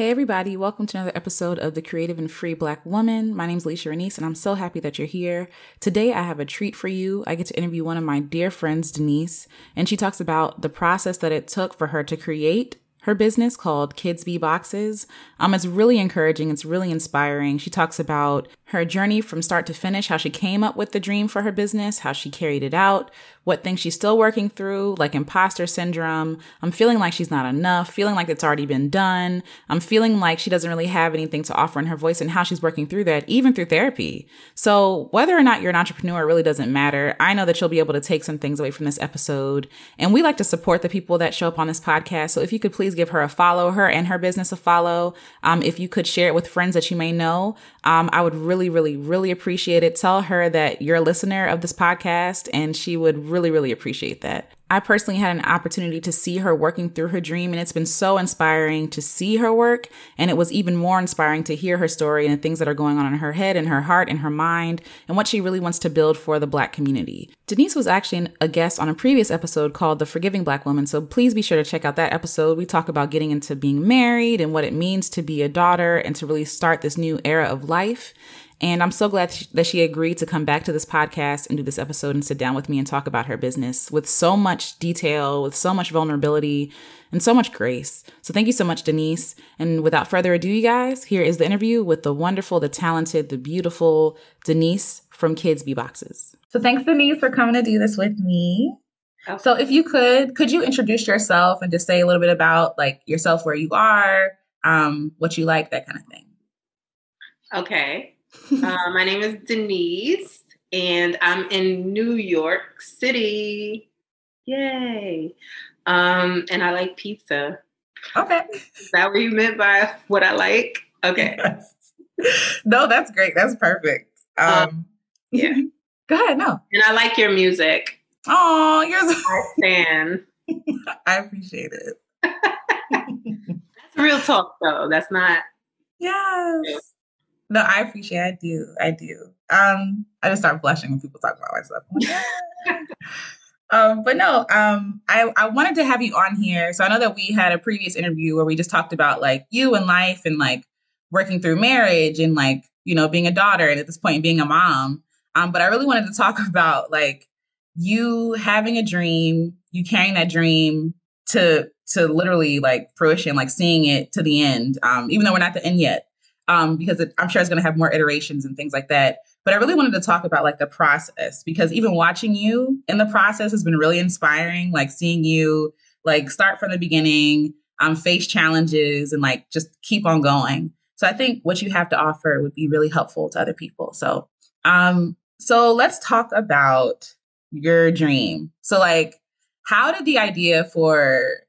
Hey, everybody, welcome to another episode of The Creative and Free Black Woman. My name is Alecia Renece, and I'm so happy that you're here. Today, I have a treat for you. I get to interview one of my dear friends, Denise, and she talks about the process that it took for her to create her business called Kids Be Boxes. Um, it's really encouraging. It's really inspiring. She talks about her journey from start to finish, how she came up with the dream for her business, how she carried it out, what things she's still working through, like imposter syndrome. I'm feeling like she's not enough, feeling like it's already been done. I'm feeling like she doesn't really have anything to offer in her voice and how she's working through that, even through therapy. So, whether or not you're an entrepreneur really doesn't matter. I know that you'll be able to take some things away from this episode. And we like to support the people that show up on this podcast. So, if you could please give her a follow, her and her business a follow. Um, if you could share it with friends that you may know, um, I would really, really, really appreciate it. Tell her that you're a listener of this podcast and she would really, really appreciate that. I personally had an opportunity to see her working through her dream, and it's been so inspiring to see her work. And it was even more inspiring to hear her story and the things that are going on in her head and her heart and her mind and what she really wants to build for the Black community. Denise was actually a guest on a previous episode called The Forgiving Black Woman, so please be sure to check out that episode. We talk about getting into being married and what it means to be a daughter and to really start this new era of life. And I'm so glad that she agreed to come back to this podcast and do this episode and sit down with me and talk about her business with so much detail, with so much vulnerability, and so much grace. So thank you so much, Denise. And without further ado, you guys, here is the interview with the wonderful, the talented, the beautiful Denise from Kids Be Boxes. So thanks, Denise, for coming to do this with me. Okay. So if you could, could you introduce yourself and just say a little bit about like yourself, where you are, um, what you like, that kind of thing? Okay uh, my name is Denise, and I'm in New York City. Yay! Um, and I like pizza. Okay. Is that what you meant by what I like? Okay. Yes. No, that's great. That's perfect. Um, um yeah. Go ahead. No. And I like your music. Oh, you're so- I fan. I appreciate it. that's real talk, though. That's not. Yes. No, I appreciate. It. I do. I do. Um, I just start blushing when people talk about myself. um, but no, um, I I wanted to have you on here. So I know that we had a previous interview where we just talked about like you and life and like working through marriage and like you know being a daughter and at this point being a mom. Um, but I really wanted to talk about like you having a dream, you carrying that dream to to literally like fruition, like seeing it to the end. Um, even though we're not the end yet um, because it, I'm sure it's going to have more iterations and things like that. But I really wanted to talk about like the process because even watching you in the process has been really inspiring. Like seeing you like start from the beginning, um, face challenges, and like just keep on going. So I think what you have to offer would be really helpful to other people. So, um, so let's talk about your dream. So like, how did the idea for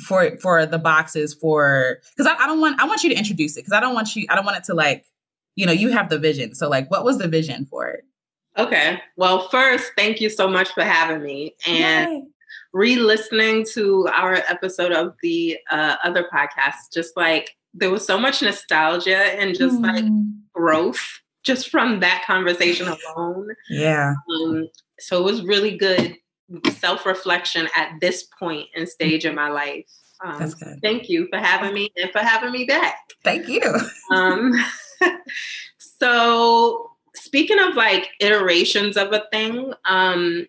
for for the boxes for because I, I don't want I want you to introduce it because I don't want you I don't want it to like you know you have the vision. So like what was the vision for it? Okay. Well first thank you so much for having me. And Yay. re-listening to our episode of the uh, other podcast just like there was so much nostalgia and just mm. like growth just from that conversation alone. Yeah. Um, so it was really good self reflection at this point and stage in my life. Um. Thank you for having me and for having me back. Thank you. um, so, speaking of like iterations of a thing, um,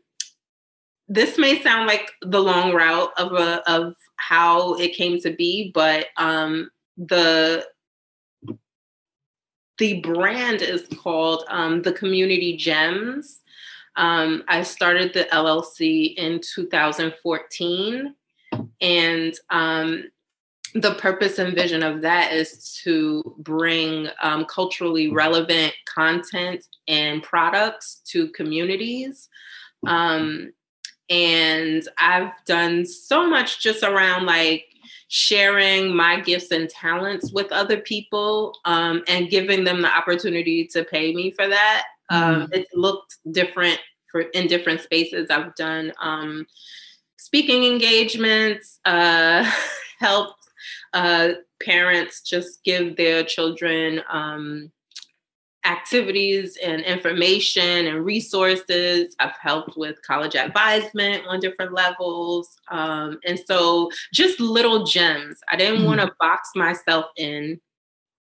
this may sound like the long route of a, of how it came to be, but um, the the brand is called um, the Community Gems. Um, I started the LLC in 2014, and um, the purpose and vision of that is to bring um, culturally relevant content and products to communities. Um, and I've done so much just around like sharing my gifts and talents with other people um, and giving them the opportunity to pay me for that. Um, mm-hmm. It looked different for in different spaces. I've done um, speaking engagements, uh, helped uh, parents just give their children um, activities and information and resources. I've helped with college advisement on different levels. Um, and so just little gems. I didn't mm-hmm. want to box myself in,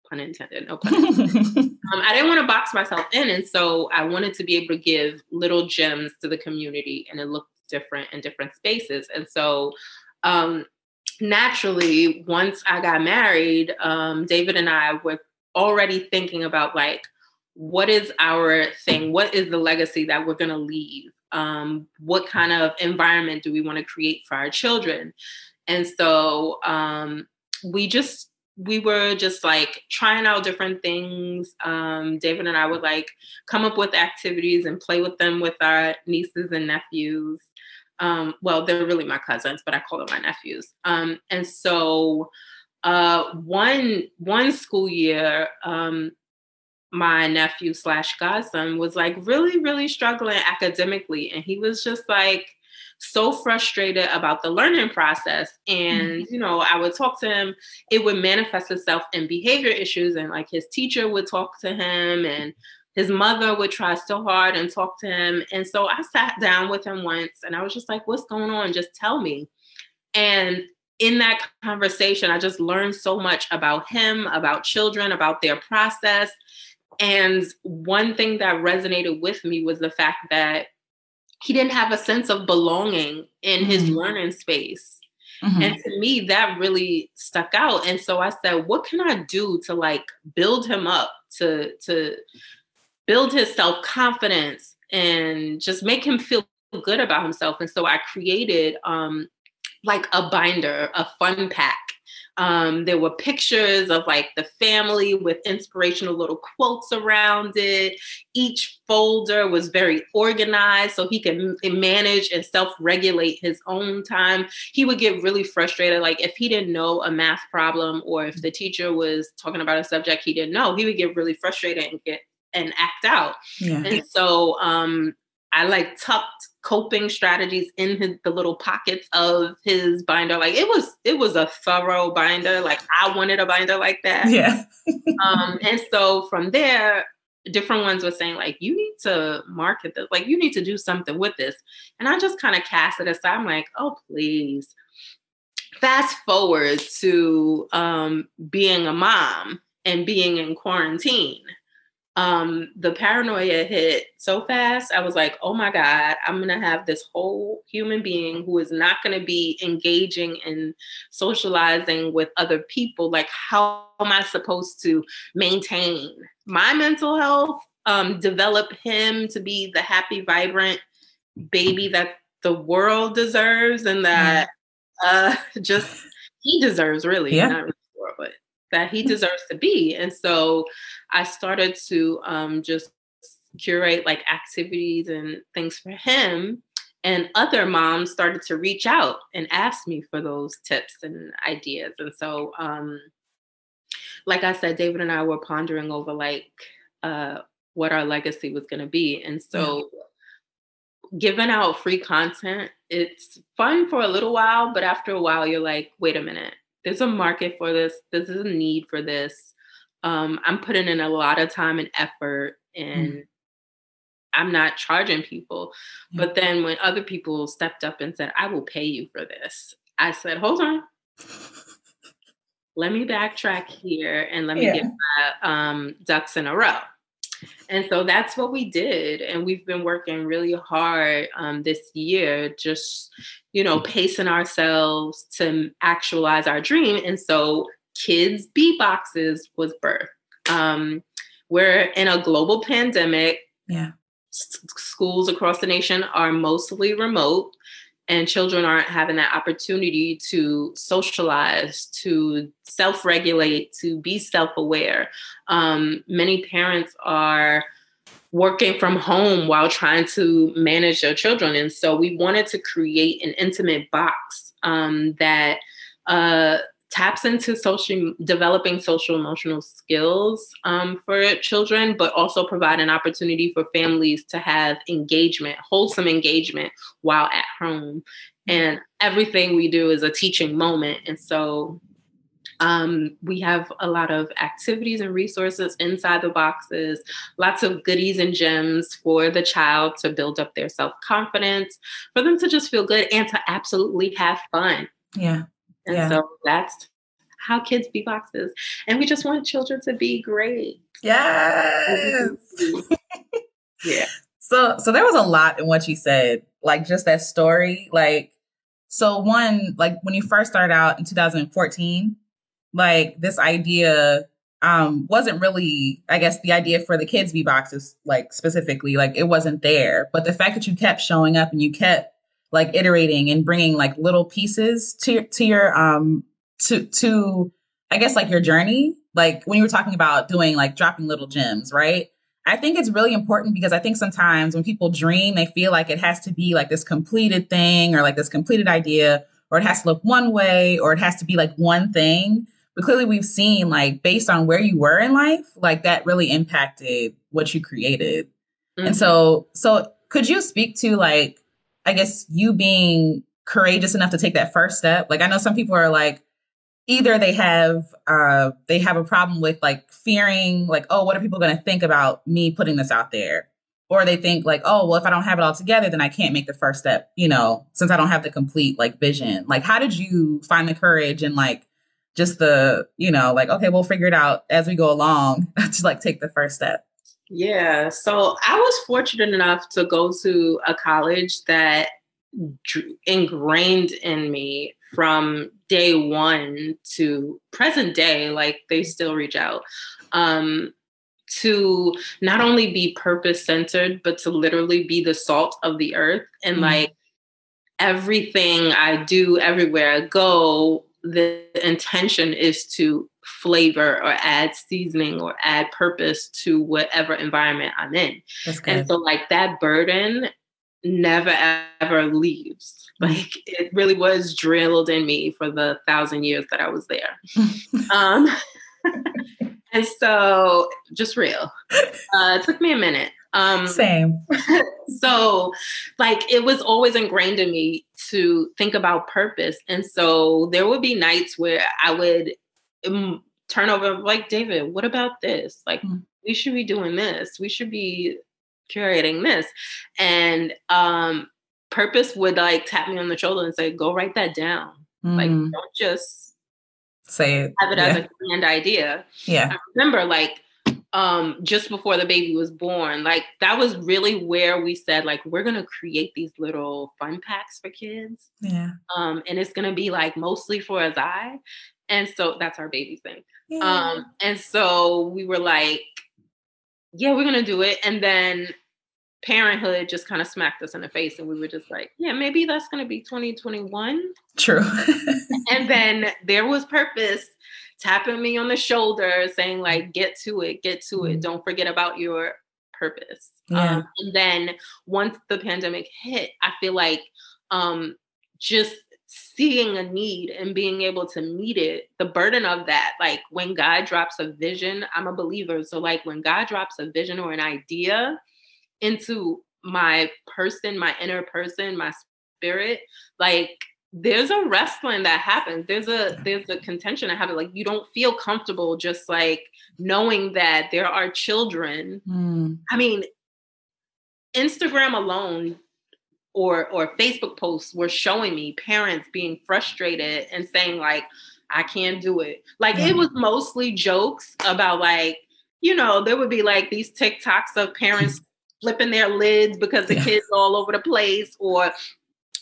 pun intended, no pun intended. um, I didn't want to box myself in. And so I wanted to be able to give little gems to the community and it looked different in different spaces. And so um, naturally, once I got married, um, David and I were already thinking about like, what is our thing? What is the legacy that we're going to leave? Um, what kind of environment do we want to create for our children? And so um, we just we were just like trying out different things. Um, David and I would like come up with activities and play with them with our nieces and nephews. Um, well, they're really my cousins, but I call them my nephews. Um, and so uh, one one school year, um, my nephew slash godson was like really, really struggling academically. And he was just like so frustrated about the learning process. And, mm-hmm. you know, I would talk to him, it would manifest itself in behavior issues. And like his teacher would talk to him and his mother would try so hard and talk to him. And so I sat down with him once and I was just like, what's going on? Just tell me. And in that conversation, I just learned so much about him, about children, about their process. And one thing that resonated with me was the fact that he didn't have a sense of belonging in his mm-hmm. learning space. Mm-hmm. And to me, that really stuck out. And so I said, what can I do to like build him up, to to build his self-confidence and just make him feel good about himself. And so I created um like a binder, a fun pack um, there were pictures of like the family with inspirational little quotes around it. Each folder was very organized so he could manage and self regulate his own time. He would get really frustrated. Like if he didn't know a math problem or if the teacher was talking about a subject he didn't know, he would get really frustrated and get and act out. Yeah. And so um, I like tucked coping strategies in his, the little pockets of his binder. Like it was, it was a thorough binder. Like I wanted a binder like that. Yeah. um, and so from there, different ones were saying like, you need to market this. Like you need to do something with this. And I just kind of cast it aside. I'm like, oh please. Fast forward to um, being a mom and being in quarantine um, the paranoia hit so fast. I was like, oh my God, I'm going to have this whole human being who is not going to be engaging and socializing with other people. Like, how am I supposed to maintain my mental health, um, develop him to be the happy, vibrant baby that the world deserves and that uh, just he deserves, really? Yeah. Not really that he deserves to be. And so I started to um, just curate like activities and things for him. And other moms started to reach out and ask me for those tips and ideas. And so, um, like I said, David and I were pondering over like uh, what our legacy was going to be. And so, giving out free content, it's fun for a little while, but after a while, you're like, wait a minute, there's a market for this. This is a need for this. Um, I'm putting in a lot of time and effort, and mm. I'm not charging people. Mm. But then when other people stepped up and said, I will pay you for this, I said, hold on. let me backtrack here and let me yeah. get my um, ducks in a row. And so that's what we did. And we've been working really hard um, this year, just, you know, pacing ourselves to actualize our dream. And so Kids Be Boxes was birth. Um, we're in a global pandemic. Yeah. S- schools across the nation are mostly remote and children aren't having that opportunity to socialize, to self regulate, to be self aware. Um, many parents are working from home while trying to manage their children. And so we wanted to create an intimate box um, that uh, taps into social developing social emotional skills um, for children but also provide an opportunity for families to have engagement wholesome engagement while at home and everything we do is a teaching moment and so Um, we have a lot of activities and resources inside the boxes, lots of goodies and gems for the child to build up their self confidence, for them to just feel good and to absolutely have fun. Yeah. And yeah. so that's how kids be boxes. And we just want children to be great. Yes. yeah. So so there was a lot in what you said, like just that story. Like, so one, like when you first started out in 2014, like this idea um wasn't really i guess the idea for the kids be boxes like specifically like it wasn't there but the fact that you kept showing up and you kept like iterating and bringing like little pieces to to your um to to i guess like your journey. Like when you were talking about doing like dropping little gems right? I think it's really important because i think sometimes when people dream they feel like it has to be like this completed thing or like this completed idea or it has to look one way or it has to be like one thing. But clearly we've seen like based on where you were in life like that really impacted what you created. Mm-hmm. and so so could you speak to like i guess you being courageous enough to take that first step. Like i know some people are like either they have uh they have a problem with like fearing like oh what are people going to think about me putting this out there? Or they think like oh well if i don't have it all together then i can't make the first step you know since i don't have the complete like vision. Like how did you find the courage and like just the, you know, like, okay, we'll figure it out as we go along to like take the first step? Yeah. So I was fortunate enough to go to a college that ingrained in me from day one to present day, like they still reach out. Um, to not only be purpose centered, but to literally be the salt of the earth. And mm-hmm. like everything I do, everywhere I go, the intention is to flavor or add seasoning or add purpose to whatever environment I'm in. And so, like, that burden never ever leaves. Mm. Like, it really was drilled in me for the thousand years that I was there. um, and so, just real. Uh, it took me a minute. Um, Same. so, like, it was always ingrained in me to think about purpose. And so there would be nights where I would um, turn over, like, David, what about this? Like, mm-hmm. we should be doing this. We should be curating this. And um, purpose would like tap me on the shoulder and say, go write that down. Mm-hmm. Like, mm. don't just say it. Have it yeah. as a grand idea. Yeah. I remember, like, um just before the baby was born like that was really where we said like we're gonna create these little fun packs for kids. Yeah. Um and it's gonna be like mostly for Azai and so that's our baby thing. Yeah. um and so we were like yeah we're gonna do it. And then parenthood just kind of smacked us in the face and we were just like yeah maybe that's gonna be 2021 true. And then there was purpose tapping me on the shoulder, saying like, "Get to it, get to it. Mm-hmm. Don't forget about your purpose." Yeah. Um, and then once the pandemic hit, I feel like um, just seeing a need and being able to meet it, the burden of that, like when God drops a vision, I'm a believer. So like when God drops a vision or an idea into my person, my inner person, my spirit, like there's a wrestling that happens there's a there's a contention that happens like you don't feel comfortable just like knowing that there are children mm. i mean instagram alone or or facebook posts were showing me parents being frustrated and saying like i can't do it like mm. it was mostly jokes about like you know there would be like these tiktoks of parents flipping their lids because the yeah. kids all over the place or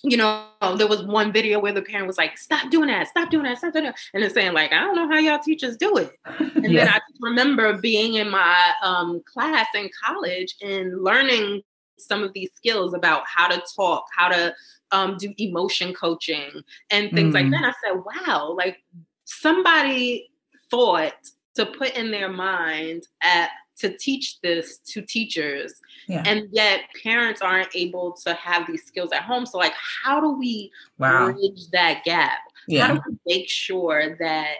you know, there was one video where the parent was like, "Stop doing that! Stop doing that! Stop doing that!" And it's saying like, "I don't know how y'all teachers do it." And yeah. then I remember being in my um, class in college and learning some of these skills about how to talk, how to um, do emotion coaching, and things mm. like that. I said, "Wow!" Like somebody thought to put in their mind at to teach this to teachers yeah. and yet parents aren't able to have these skills at home so like how do we wow. bridge that gap yeah. how do we make sure that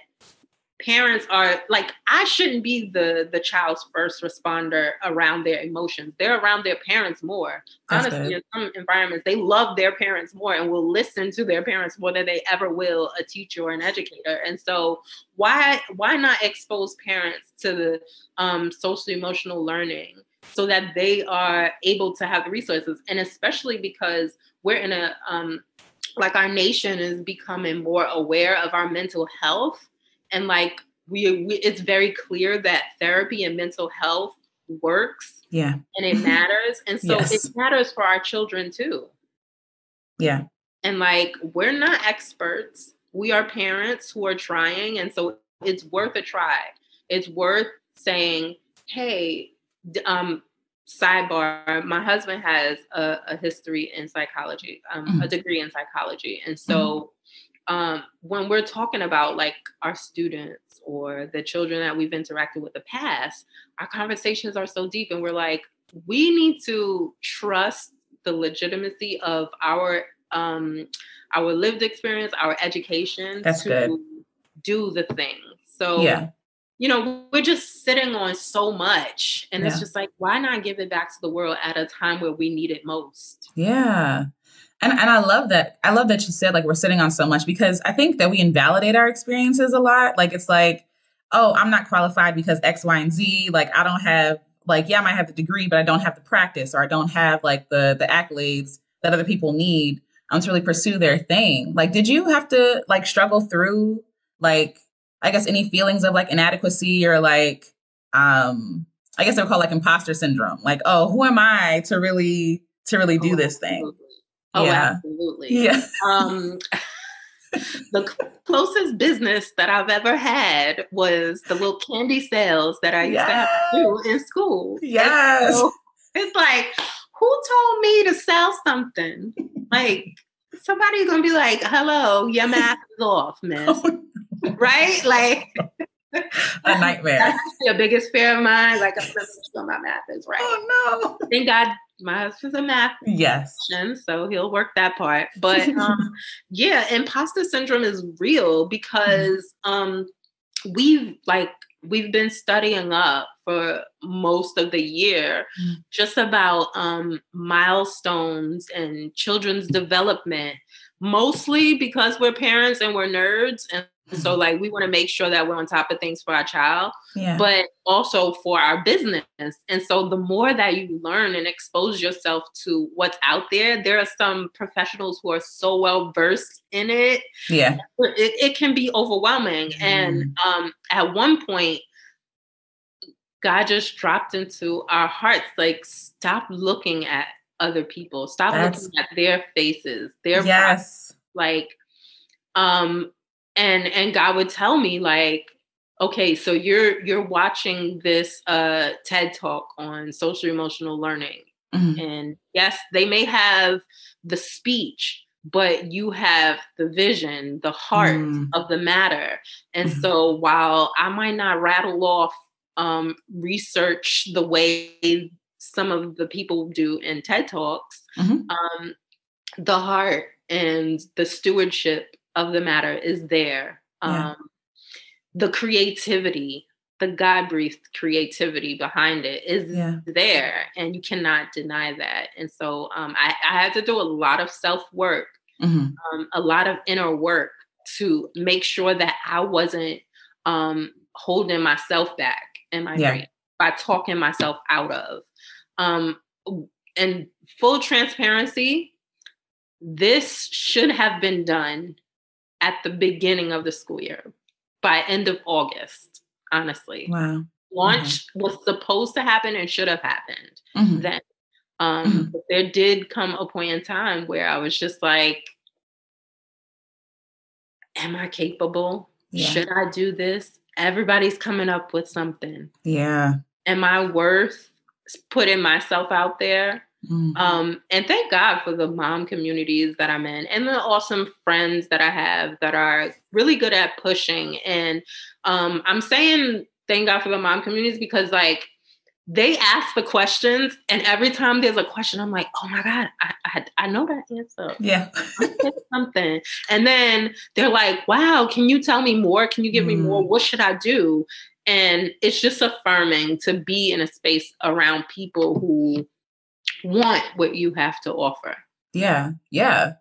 parents are like i shouldn't be the the child's first responder around their emotions. They're around their parents more. That's honestly good. in some environments they love their parents more and will listen to their parents more than they ever will a teacher or an educator. And so why why not expose parents to the um, social emotional learning so that they are able to have the resources? And especially because we're in a um, like our nation is becoming more aware of our mental health and like we, we it's very clear that therapy and mental health works yeah. and it matters. And so yes. it matters for our children too. Yeah. And like we're not experts. We are parents who are trying. And so it's worth a try. It's worth saying hey um sidebar my husband has a, a history in psychology um, mm-hmm. a degree in psychology. And so mm-hmm. Um, when we're talking about like our students or the children that we've interacted with the past our conversations are so deep and we're like we need to trust the legitimacy of our um, our lived experience our education That's to good. do the thing so yeah you know, we're just sitting on so much. And yeah. it's just like, why not give it back to the world at a time where we need it most? Yeah. And and I love that. I love that you said like we're sitting on so much because I think that we invalidate our experiences a lot. Like it's like, oh, I'm not qualified because X, Y, and Z. Like I don't have like, yeah, I might have the degree, but I don't have the practice or I don't have like the the accolades that other people need um, to really pursue their thing. Like, did you have to like struggle through like I guess any feelings of like inadequacy or like um I guess they're called like imposter syndrome. Like, oh, who am I to really to really do this thing? Oh, yeah. absolutely. Yeah. Um the closest business that I've ever had was the little candy sales that I used yes. to do in school. Yes. So it's like, who told me to sell something? Like somebody's gonna be like, hello, your math is off, miss. Oh, right? Like a nightmare. That's the biggest fear of mine. Like I'm not sure my math is right. Oh no. Thank God my husband's a math yes and so he'll work that part. But um yeah, imposter syndrome is real because um we've like we've been studying up for most of the year mm. just about um milestones and children's development mostly because we're parents and we're nerds and so mm-hmm. like we want to make sure that we're on top of things for our child, yeah. but also for our business. And so the more that you learn and expose yourself to what's out there, there are some professionals who are so well versed in it. Yeah. It, it can be overwhelming. Mm. And um, at one point, God just dropped into our hearts like, stop looking at other people, stop That's... looking at their faces, their yes. like um and and God would tell me like okay so you're you're watching this uh TED talk on social emotional learning mm-hmm. and yes they may have the speech but you have the vision the heart mm. of the matter and mm-hmm. so while I might not rattle off um, research the way some of the people do in TED Talks, mm-hmm. um, the heart and the stewardship of the matter is there. Yeah. Um, the creativity, the God breathed creativity behind it is yeah. there, and you cannot deny that. And so um, I, I, had to do a lot of self work, mm-hmm. um, a lot of inner work to make sure that I wasn't um, holding myself back in my yeah. brain by talking myself out of. Um, and full transparency, this should have been done at the beginning of the school year by end of August, honestly. Wow. Launch mm-hmm. was supposed to happen and should have happened mm-hmm. then. Um, mm-hmm. But there did come a point in time where I was just like, Am I capable? Yeah. Should I do this? Everybody's coming up with something. Yeah. Am I worth putting myself out there? Mm-hmm. Um, and thank God for the mom communities that I'm in and the awesome friends that I have that are really good at pushing. And um, I'm saying thank God for the mom communities because, like, they ask the questions, and every time there's a question, I'm like, oh my God, I, I, I know that answer. Yeah. something. And then they're like, wow, can you tell me more? Can you give mm. me more? Mm. What should I do? And it's just affirming to be in a space around people who want what you have to offer. Yeah. Yeah.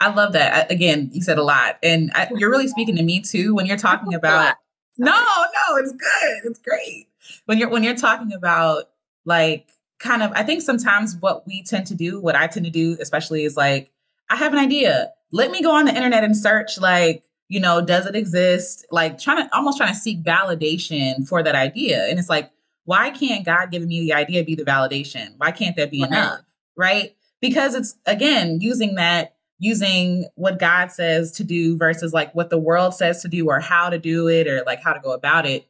I love that. I, again, you said a lot, and I, you're really speaking to me too when you're talking about. No, no, it's good. It's great when you're when you're talking about like kind of. I think sometimes what we tend to do, what I tend to do, especially, is like I have an idea. Let me go on the internet and search like you know, does it exist? Like trying to almost trying to seek validation for that idea, and it's like, why can't God giving me the idea be the validation? Why can't that be enough? Right? Because it's again using that using what God says to do versus like what the world says to do or how to do it or like how to go about it.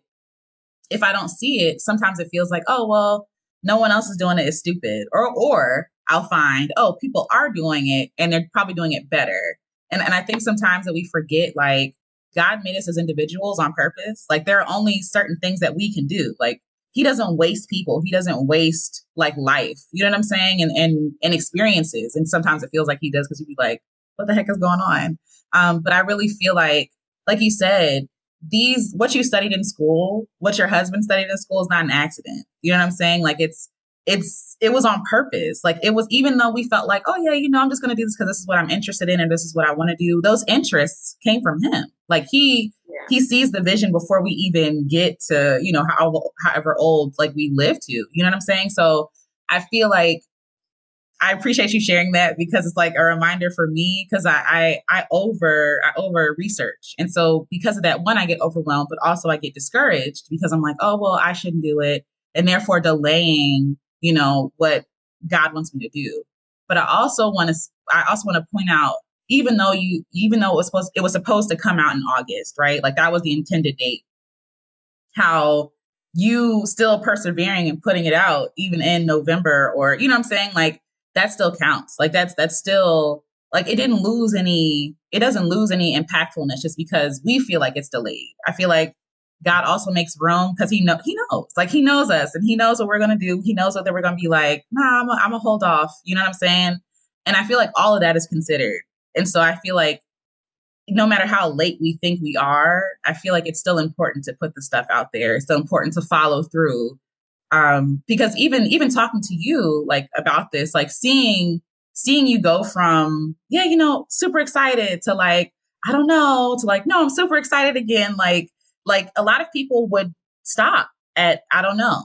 If I don't see it, sometimes it feels like, oh, well, no one else is doing it is stupid. Or or I'll find, oh, people are doing it and they're probably doing it better. And and I think sometimes that we forget like God made us as individuals on purpose. Like there are only certain things that we can do. Like he doesn't waste people. He doesn't waste like life. You know what I'm saying? And and and experiences. And sometimes it feels like he does because you'd be like, what the heck is going on? Um, but I really feel like, like you said, these what you studied in school, what your husband studied in school is not an accident. You know what I'm saying? Like it's it's it was on purpose. Like it was even though we felt like, oh yeah, you know, I'm just gonna do this because this is what I'm interested in and this is what I want to do. Those interests came from him. Like he. He sees the vision before we even get to, you know, how, however old like we live to. You know what I'm saying? So I feel like I appreciate you sharing that because it's like a reminder for me because I, I I over I over research and so because of that one I get overwhelmed but also I get discouraged because I'm like oh well I shouldn't do it and therefore delaying you know what God wants me to do but I also want to I also want to point out even though you even though it was supposed it was supposed to come out in August right like that was the intended date how you still persevering and putting it out even in November or you know what I'm saying like that still counts. Like that's that's still like it didn't lose any it doesn't lose any impactfulness just because we feel like it's delayed. I feel like God also makes room because he know he knows like he knows us and he knows what we're gonna do. He knows that we're gonna be like. Nah, I'm a, I'm a hold off. You know what I'm saying? And I feel like all of that is considered. And so I feel like no matter how late we think we are, I feel like it's still important to put the stuff out there. It's still important to follow through um, because even even talking to you like about this, like seeing seeing you go from yeah, you know, super excited to like I don't know to like no, I'm super excited again. Like like a lot of people would stop at I don't know.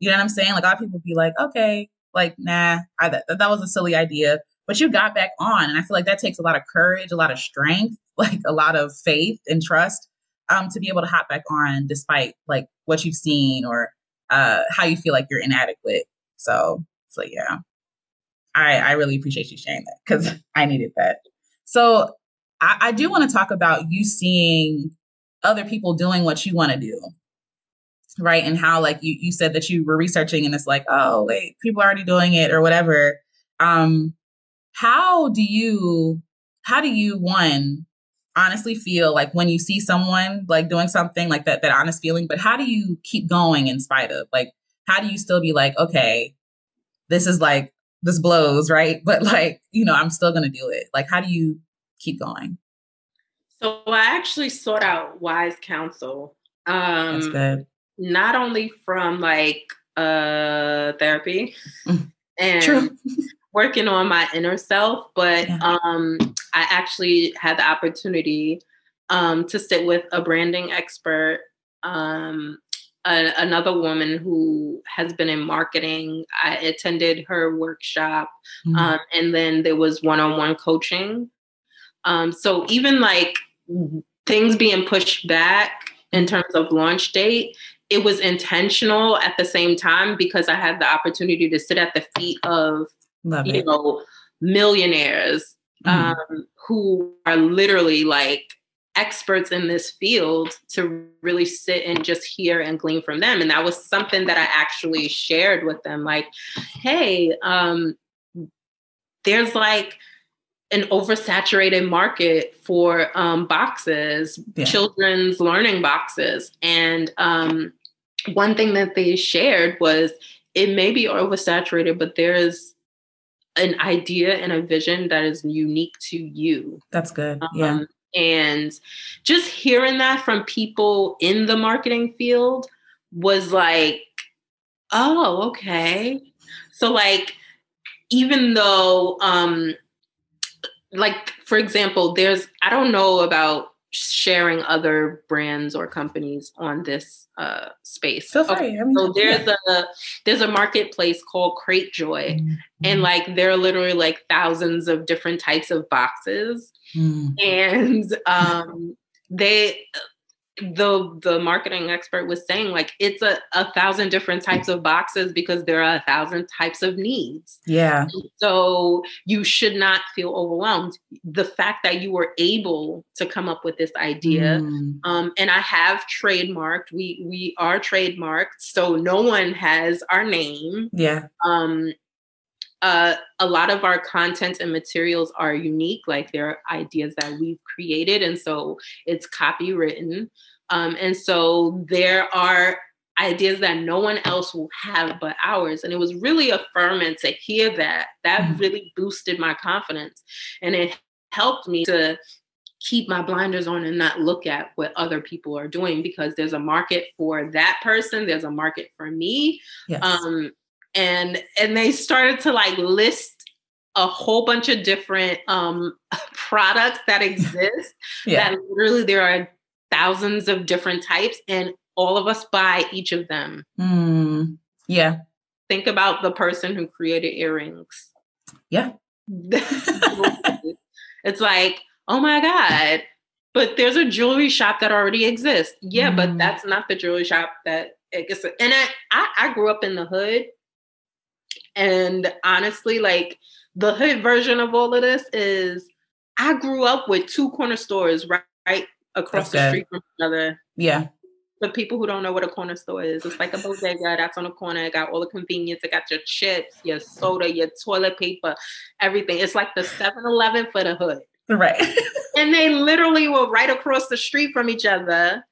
You know what I'm saying? Like a lot of people be like, okay, like nah, I, that, that was a silly idea. But you got back on, and I feel like that takes a lot of courage, a lot of strength, like a lot of faith and trust um, to be able to hop back on despite like what you've seen or uh, how you feel like you're inadequate. So, so yeah, I, I really appreciate you sharing that because I needed that. So I, I do want to talk about you seeing other people doing what you want to do. Right. And how like you, you said that you were researching and it's like, oh wait, people are already doing it or whatever. Um, how do you how do you one honestly feel like when you see someone like doing something like that that honest feeling but how do you keep going in spite of like how do you still be like okay this is like this blows right but like you know i'm still gonna do it like how do you keep going so i actually sought out wise counsel um That's good. not only from like uh therapy mm. and True. working on my inner self, but yeah. um, I actually had the opportunity um, to sit with a branding expert, um, a, another woman who has been in marketing. I attended her workshop, mm-hmm. um, and then there was one on one coaching. Um, so even like things being pushed back in terms of launch date, it was intentional at the same time because I had the opportunity to sit at the feet of Love you it. know, millionaires mm-hmm. um, who are literally like experts in this field to really sit and just hear and glean from them. And that was something that I actually shared with them like, hey, um, there's like an oversaturated market for um, boxes, yeah. children's learning boxes. And um, one thing that they shared was it may be oversaturated, but there is an idea and a vision that is unique to you. That's good. Um, yeah. And just hearing that from people in the marketing field was like, oh, okay. So, like, even though, um, like, for example, there's, I don't know about sharing other brands or companies on this uh, space. So, okay, I mean, so there's yeah. a there's a marketplace called Cratejoy, mm-hmm. and like there are literally like thousands of different types of boxes, mm-hmm. and um, they the the marketing expert was saying like it's a, a thousand different types of boxes because there are a thousand types of needs. Yeah. So you should not feel overwhelmed. The fact that you were able to come up with this idea mm. um, and i have trademarked we we are trademarked so no one has our name. Yeah. Um uh, a lot of our content and materials are unique, like they're ideas that we've created, and so it's copywritten. Um, and so there are ideas that no one else will have but ours. And it was really affirming to hear that. That mm-hmm. really boosted my confidence, and it helped me to keep my blinders on and not look at what other people are doing because there's a market for that person there's a market for me yes. um, and and they started to like list a whole bunch of different um, products that exist. yeah. That literally there are thousands of different types, and all of us buy each of them. Mm. Yeah. Think about the person who created earrings. Yeah. it's like, oh my God, but there's a jewelry shop that already exists. Yeah, mm. but that's not the jewelry shop that exists. And I, I, I grew up in the hood and honestly, like the hood version of all of this is I grew up with two corner stores right, right across the street from each other. Yeah. For people who don't know what a corner store is, it's like a bodega that's on the corner. It got all the convenience. It got your chips, your soda, your toilet paper, everything. It's like the 7 Eleven for the hood. Right. and they literally were right across the street from each other.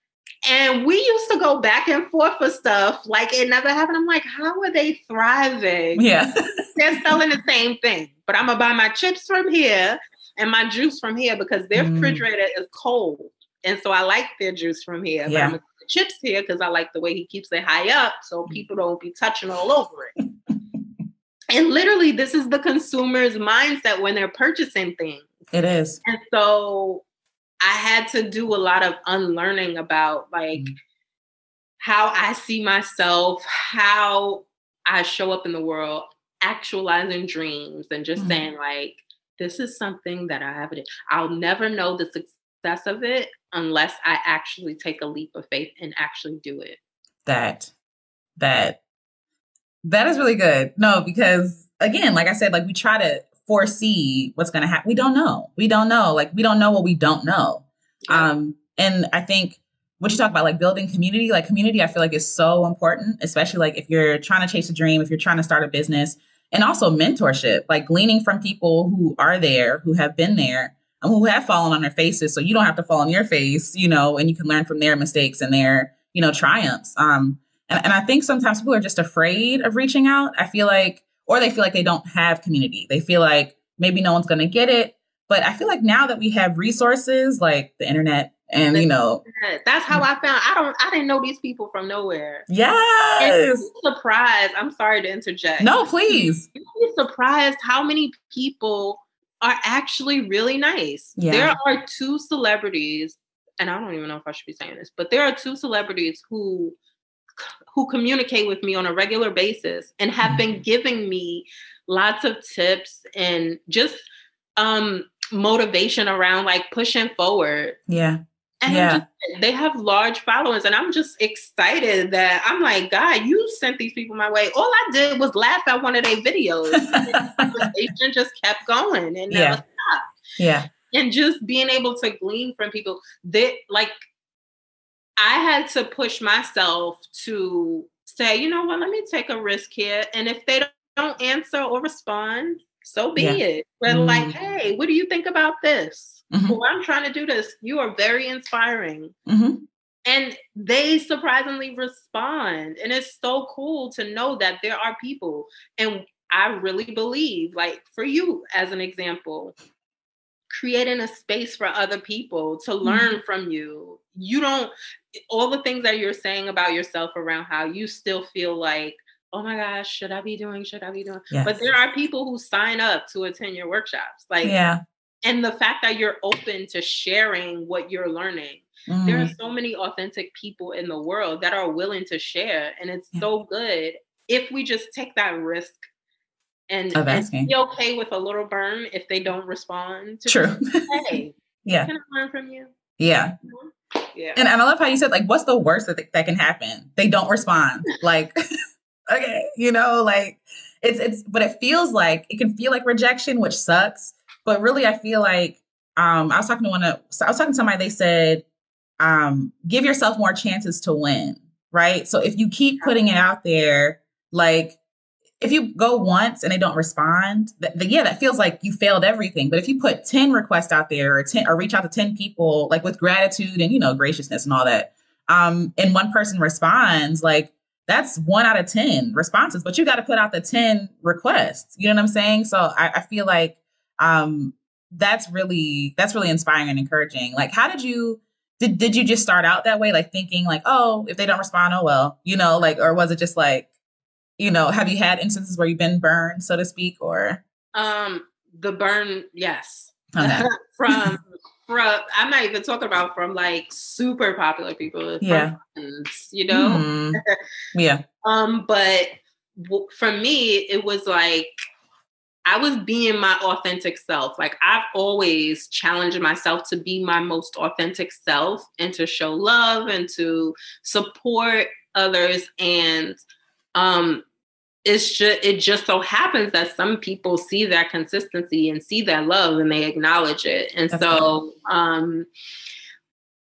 And we used to go back and forth for stuff like it never happened. I'm like, how are they thriving? Yeah. They're selling the same thing, but I'm gonna buy my chips from here and my juice from here because their mm. refrigerator is cold. And so I like their juice from here. Yeah. But I'm chips here because I like the way he keeps it high up so mm. people don't be touching all over it. and literally, this is the consumer's mindset when they're purchasing things. It is. And so I had to do a lot of unlearning about like mm-hmm. how I see myself, how I show up in the world, actualizing dreams, and just mm-hmm. saying like, this is something that I have. It. I'll never know the success of it unless I actually take a leap of faith and actually do it. That, that, that is really good. No, because again, like I said, like we try to foresee what's going to happen. We don't know. We don't know. Like we don't know what we don't know. Yeah. Um, and I think what you talk about, like building community, like community, I feel like is so important, especially like if you're trying to chase a dream, if you're trying to start a business, and also mentorship, like gleaning from people who are there, who have been there, and who have fallen on their faces, so you don't have to fall on your face, you know, and you can learn from their mistakes and their, you know, triumphs. Um, and, and I think sometimes people are just afraid of reaching out. I feel like or they feel like they don't have community. They feel like maybe no one's going to get it. But I feel like now that we have resources like the internet and you know that's how mm. I found I don't I didn't know these people from nowhere. Yes. surprised. I'm sorry to interject. No, please. You'd be surprised how many people are actually really nice. Yeah. There are two celebrities, and I don't even know if I should be saying this, but there are two celebrities who who communicate with me on a regular basis and have been mm-hmm. giving me lots of tips and just um motivation around like pushing forward. Yeah. And yeah. Just, they have large followings, and I'm just excited that I'm like, God, you sent these people my way. All I did was laugh at one of their videos. the conversation just kept going and never stopped. Yeah. And just being able to glean from people that like I had to push myself to say, you know what, let me take a risk here. And if they don't answer or respond, so be yeah. it. But mm. like, hey, what do you think about this? Mm-hmm. Well, I'm trying to do this. You are very inspiring. Mm-hmm. and they surprisingly respond and it's so cool to know that there are people and i really believe like for you as an example creating a space for other people to learn mm-hmm. from you you don't all the things that you're saying about yourself around how you still feel like oh my gosh should i be doing should i be doing yes. but there are people who sign up to attend your workshops like yeah and the fact that you're open to sharing what you're learning Mm. There are mm. so many authentic people in the world that are willing to share. And it's yeah. so good if we just take that risk and, and, be okay with a little burn if they don't respond to True. hey, yeah. Can I learn from you? Yeah. Yeah. And, and I love how you said, like, what's the worst that, that can happen? They don't respond. like, okay, you know, like it's it's but it feels like it can feel like rejection, which sucks. But really I feel like um I was talking to one of I was talking to somebody, they said um, give yourself more chances to win, right? So if you keep putting it out there, like if you go once and they don't respond, th- th- yeah, that feels like you failed everything. But if you put 10 requests out there or 10 or reach out to 10 people, like with gratitude and, you know, graciousness and all that, um, and one person responds, like that's one out of 10 responses, but you got to put out the 10 requests. You know what I'm saying? So I, I feel like, um, that's really, that's really inspiring and encouraging. Like, how did you, did did you just start out that way, like thinking like, oh, if they don't respond, oh well, you know, like, or was it just like, you know, have you had instances where you've been burned, so to speak, or? Um, the burn, yes, okay. from from I'm not even talking about from like super popular people, yeah, friends, you know, mm yeah. Um, but w- for me, it was like I was being my authentic self. Like I've always challenged myself to be my most authentic self and to show love and to support others. And um, it's just it just so happens that some people see that consistency and see that love and they acknowledge it. And so um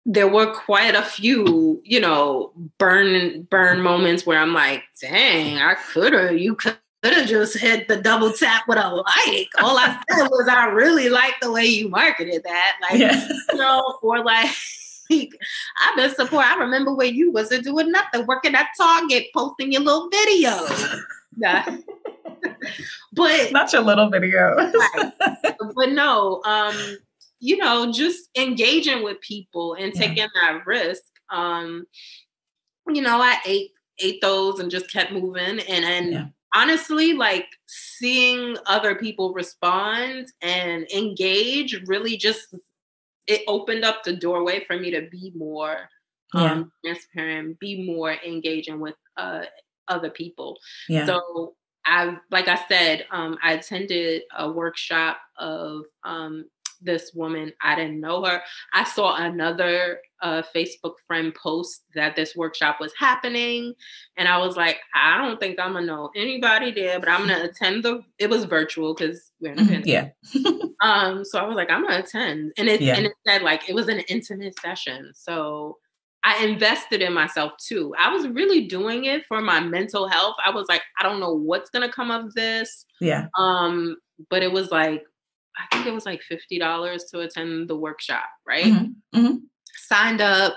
there were quite a few, you know, burn burn moments where I'm like, dang, I could have, you could could have just hit the double tap with a like. All I said was I really like the way you marketed that. Like, yeah. you know, or like I've been support. I remember when you wasn't doing nothing, working at Target, posting your little video. Nah. but not your little video. right. But no, um, you know, just engaging with people and yeah. taking that risk. Um, you know, I ate ate those and just kept moving and and yeah honestly, like seeing other people respond and engage really just it opened up the doorway for me to be more yeah. um, transparent, be more engaging with uh, other people. Yeah. So I, like I said, um, I attended a workshop of um, this woman. I didn't know her. I saw another uh, Facebook friend post that this workshop was happening, and I was like, I don't think I'm gonna know anybody there, but I'm gonna attend the. It was virtual because we're in a pandemic. Yeah. um. So I was like, I'm gonna attend, and it yeah. and it said like it was an intimate session, so. I invested in myself too. I was really doing it for my mental health. I was like, I don't know what's gonna come of this. Yeah. Um, but it was like I think it was like $50 to attend the workshop, right? Mm-hmm. Mm-hmm. Signed up.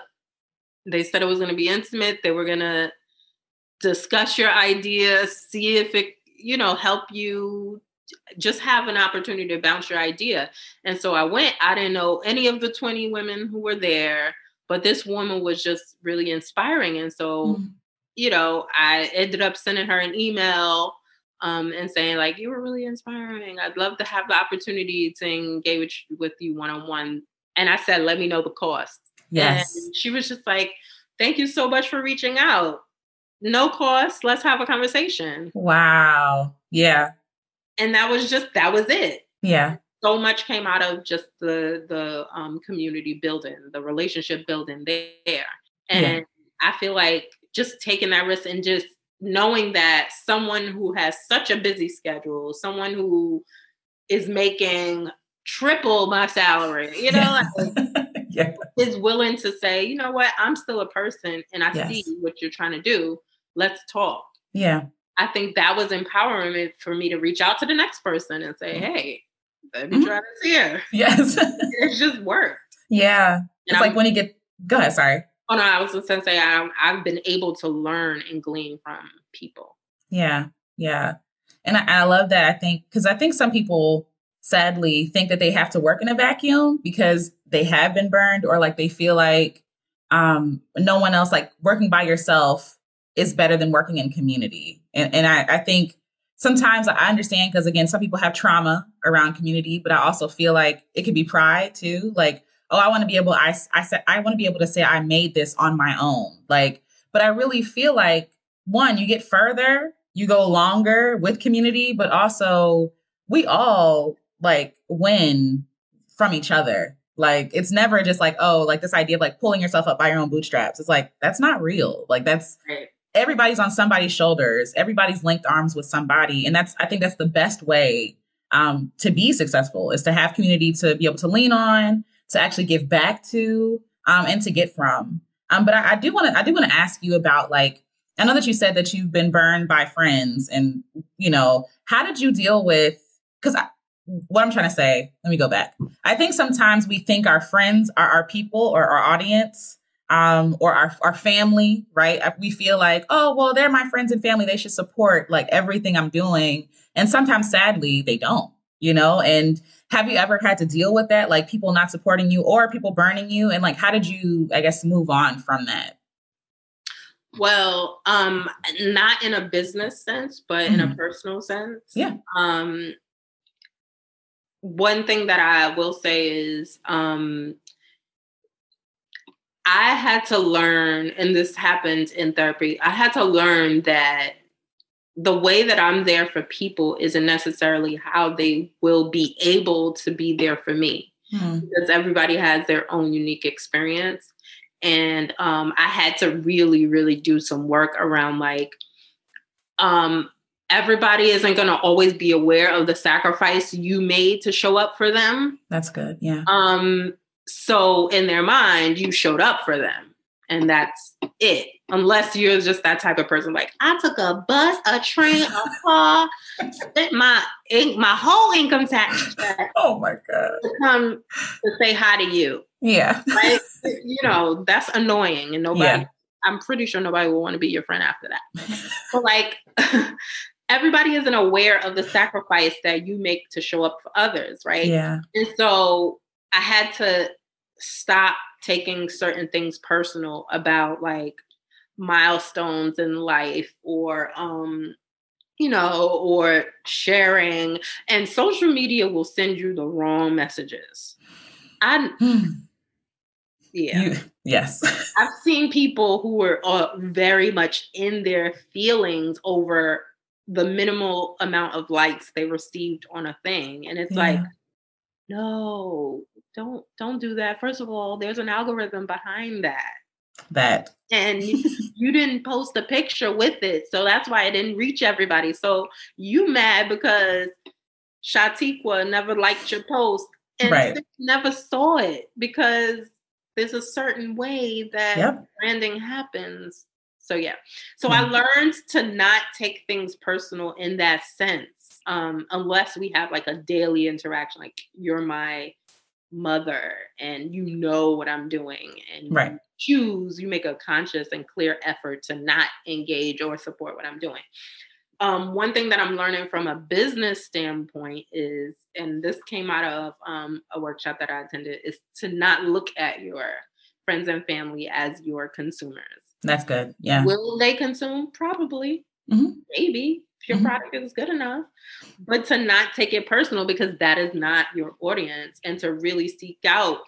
They said it was going to be intimate. They were going to discuss your ideas, see if it, you know, help you just have an opportunity to bounce your idea. And so I went. I didn't know any of the 20 women who were there, but this woman was just really inspiring. And so, mm-hmm. you know, I ended up sending her an email um, and saying like you were really inspiring. I'd love to have the opportunity to engage with you one on one. And I said, let me know the cost. Yes. And she was just like, thank you so much for reaching out. No cost. Let's have a conversation. Wow. Yeah. And that was just that was it. Yeah. So much came out of just the the um, community building, the relationship building there. And yeah. I feel like just taking that risk and just knowing that someone who has such a busy schedule, someone who is making triple my salary, you know, like, yeah. is willing to say, you know what, I'm still a person and I yes. see what you're trying to do. Let's talk. Yeah. I think that was empowering for me to reach out to the next person and say, hey, let me mm-hmm. try this here. Yes. it just worked. Yeah. It's like when you get, go ahead, sorry. Oh no, I was just gonna say I, I've been able to learn and glean from people. Yeah, yeah, and I, I love that. I think because I think some people sadly think that they have to work in a vacuum because they have been burned or like they feel like um, no one else like working by yourself is better than working in community. And, and I, I think sometimes I understand because again, some people have trauma around community, but I also feel like it could be pride too. Like, oh, I want to be able, I, I said, I want to be able to say I made this on my own. Like, but I really feel like one, you get further, you go longer with community, but also we all like win from each other. Like it's never just like, oh, like this idea of like pulling yourself up by your own bootstraps. It's like that's not real. Like that's right. everybody's on somebody's shoulders, everybody's linked arms with somebody. And that's I think that's the best way um to be successful is to have community to be able to lean on, to actually give back to, um, and to get from. Um, but I, do want to I do want to ask you about like I know that you said that you've been burned by friends and you know, how did you deal with because what I'm trying to say, let me go back. I think sometimes we think our friends are our people or our audience um, or our, our family, right? We feel like, oh, well, they're my friends and family. They should support like everything I'm doing. And sometimes, sadly, they don't, you know? And have you ever had to deal with that? Like people not supporting you or people burning you? And like, how did you, I guess, move on from that? Well, um, not in a business sense, but mm-hmm. in a mm-hmm. personal sense. Yeah. Um, one thing that I will say is um, I had to learn, and this happened in therapy, I had to learn that the way that I'm there for people isn't necessarily how they will be able to be there for me. Hmm. Because everybody has their own unique experience. And um, I had to really, really do some work around like, um, everybody isn't going to always be aware of the sacrifice you made to show up for them. That's good. Yeah. Um so in their mind you showed up for them and that's it. Unless you're just that type of person like I took a bus, a train, a car, spent my my whole income tax check. Oh my god. To come to say hi to you. Yeah. Right? you know, that's annoying and nobody yeah. I'm pretty sure nobody will want to be your friend after that. but like everybody isn't aware of the sacrifice that you make to show up for others, right? Yeah. And so I had to stop taking certain things personal about like milestones in life or um you know or sharing and social media will send you the wrong messages i hmm. yeah you, yes i've seen people who are uh, very much in their feelings over the minimal amount of likes they received on a thing and it's yeah. like no don't don't do that first of all there's an algorithm behind that that and you, didn't post a picture with it so that's why it didn't reach everybody so you mad because Shatiqua never liked your post and right. never saw it because there's a certain way that yep. branding happens so yeah. So mm-hmm. I learned to not take things personal in that sense, um, unless we have like a daily interaction. Like you're my mother, and you know what I'm doing, and right. you choose. You make a conscious and clear effort to not engage or support what I'm doing. Um, one thing that I'm learning from a business standpoint is, and this came out of um, a workshop that I attended, is to not look at your friends and family as your consumers that's good. Yeah. Will they consume? Probably. Mm-hmm. Maybe your mm-hmm. product is good enough. But to not take it personal because that is not your audience and to really seek out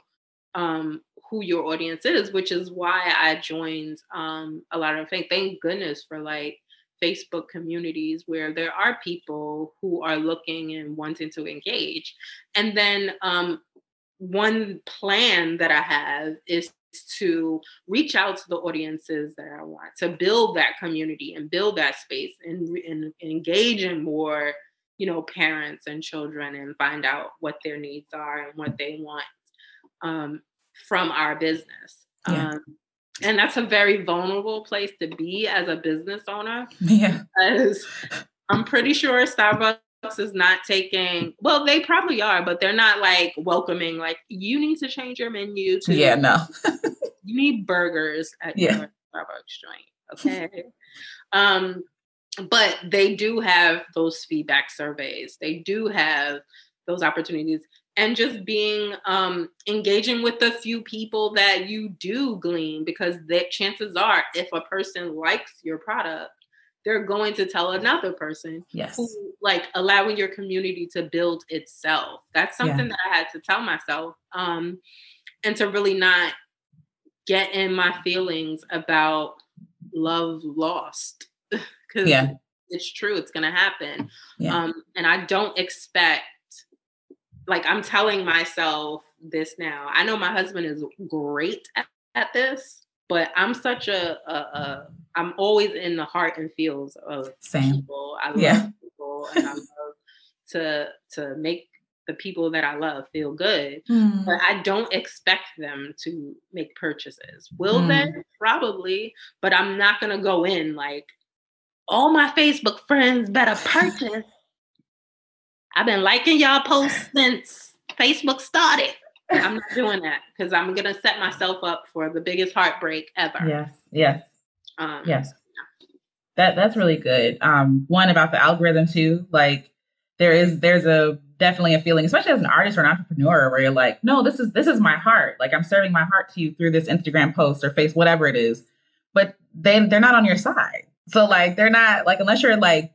um, who your audience is, which is why I joined um, a lot of things. Thank goodness for like Facebook communities where there are people who are looking and wanting to engage. And then um, one plan that I have is to reach out to the audiences that I want, to build that community and build that space and, and, and engage in more, you know, parents and children and find out what their needs are and what they want um, from our business. Yeah. Um, and that's a very vulnerable place to be as a business owner. Yeah. Because I'm pretty sure Starbucks is not taking well they probably are but they're not like welcoming like you need to change your menu to yeah no you need burgers at yeah. your Starbucks joint. Okay. um, but they do have those feedback surveys. They do have those opportunities and just being um, engaging with the few people that you do glean because that chances are if a person likes your product they're going to tell another person yes who, like allowing your community to build itself that's something yeah. that i had to tell myself um, and to really not get in my feelings about love lost because yeah it's true it's going to happen yeah. um, and i don't expect like I'm telling myself this now. I know my husband is great at, at this, but I'm such a, a, a I'm always in the heart and feels of Same. people. I love yeah. people and I love to to make the people that I love feel good. Mm. But I don't expect them to make purchases. Will mm. they? Probably, but I'm not gonna go in like all my Facebook friends better purchase I've been liking y'all posts since Facebook started. I'm not doing that because I'm gonna set myself up for the biggest heartbreak ever. Yes, yes, um, yes. That that's really good. Um, one about the algorithm too. Like there is there's a definitely a feeling, especially as an artist or an entrepreneur, where you're like, no, this is this is my heart. Like I'm serving my heart to you through this Instagram post or face whatever it is. But they they're not on your side. So like they're not like unless you're like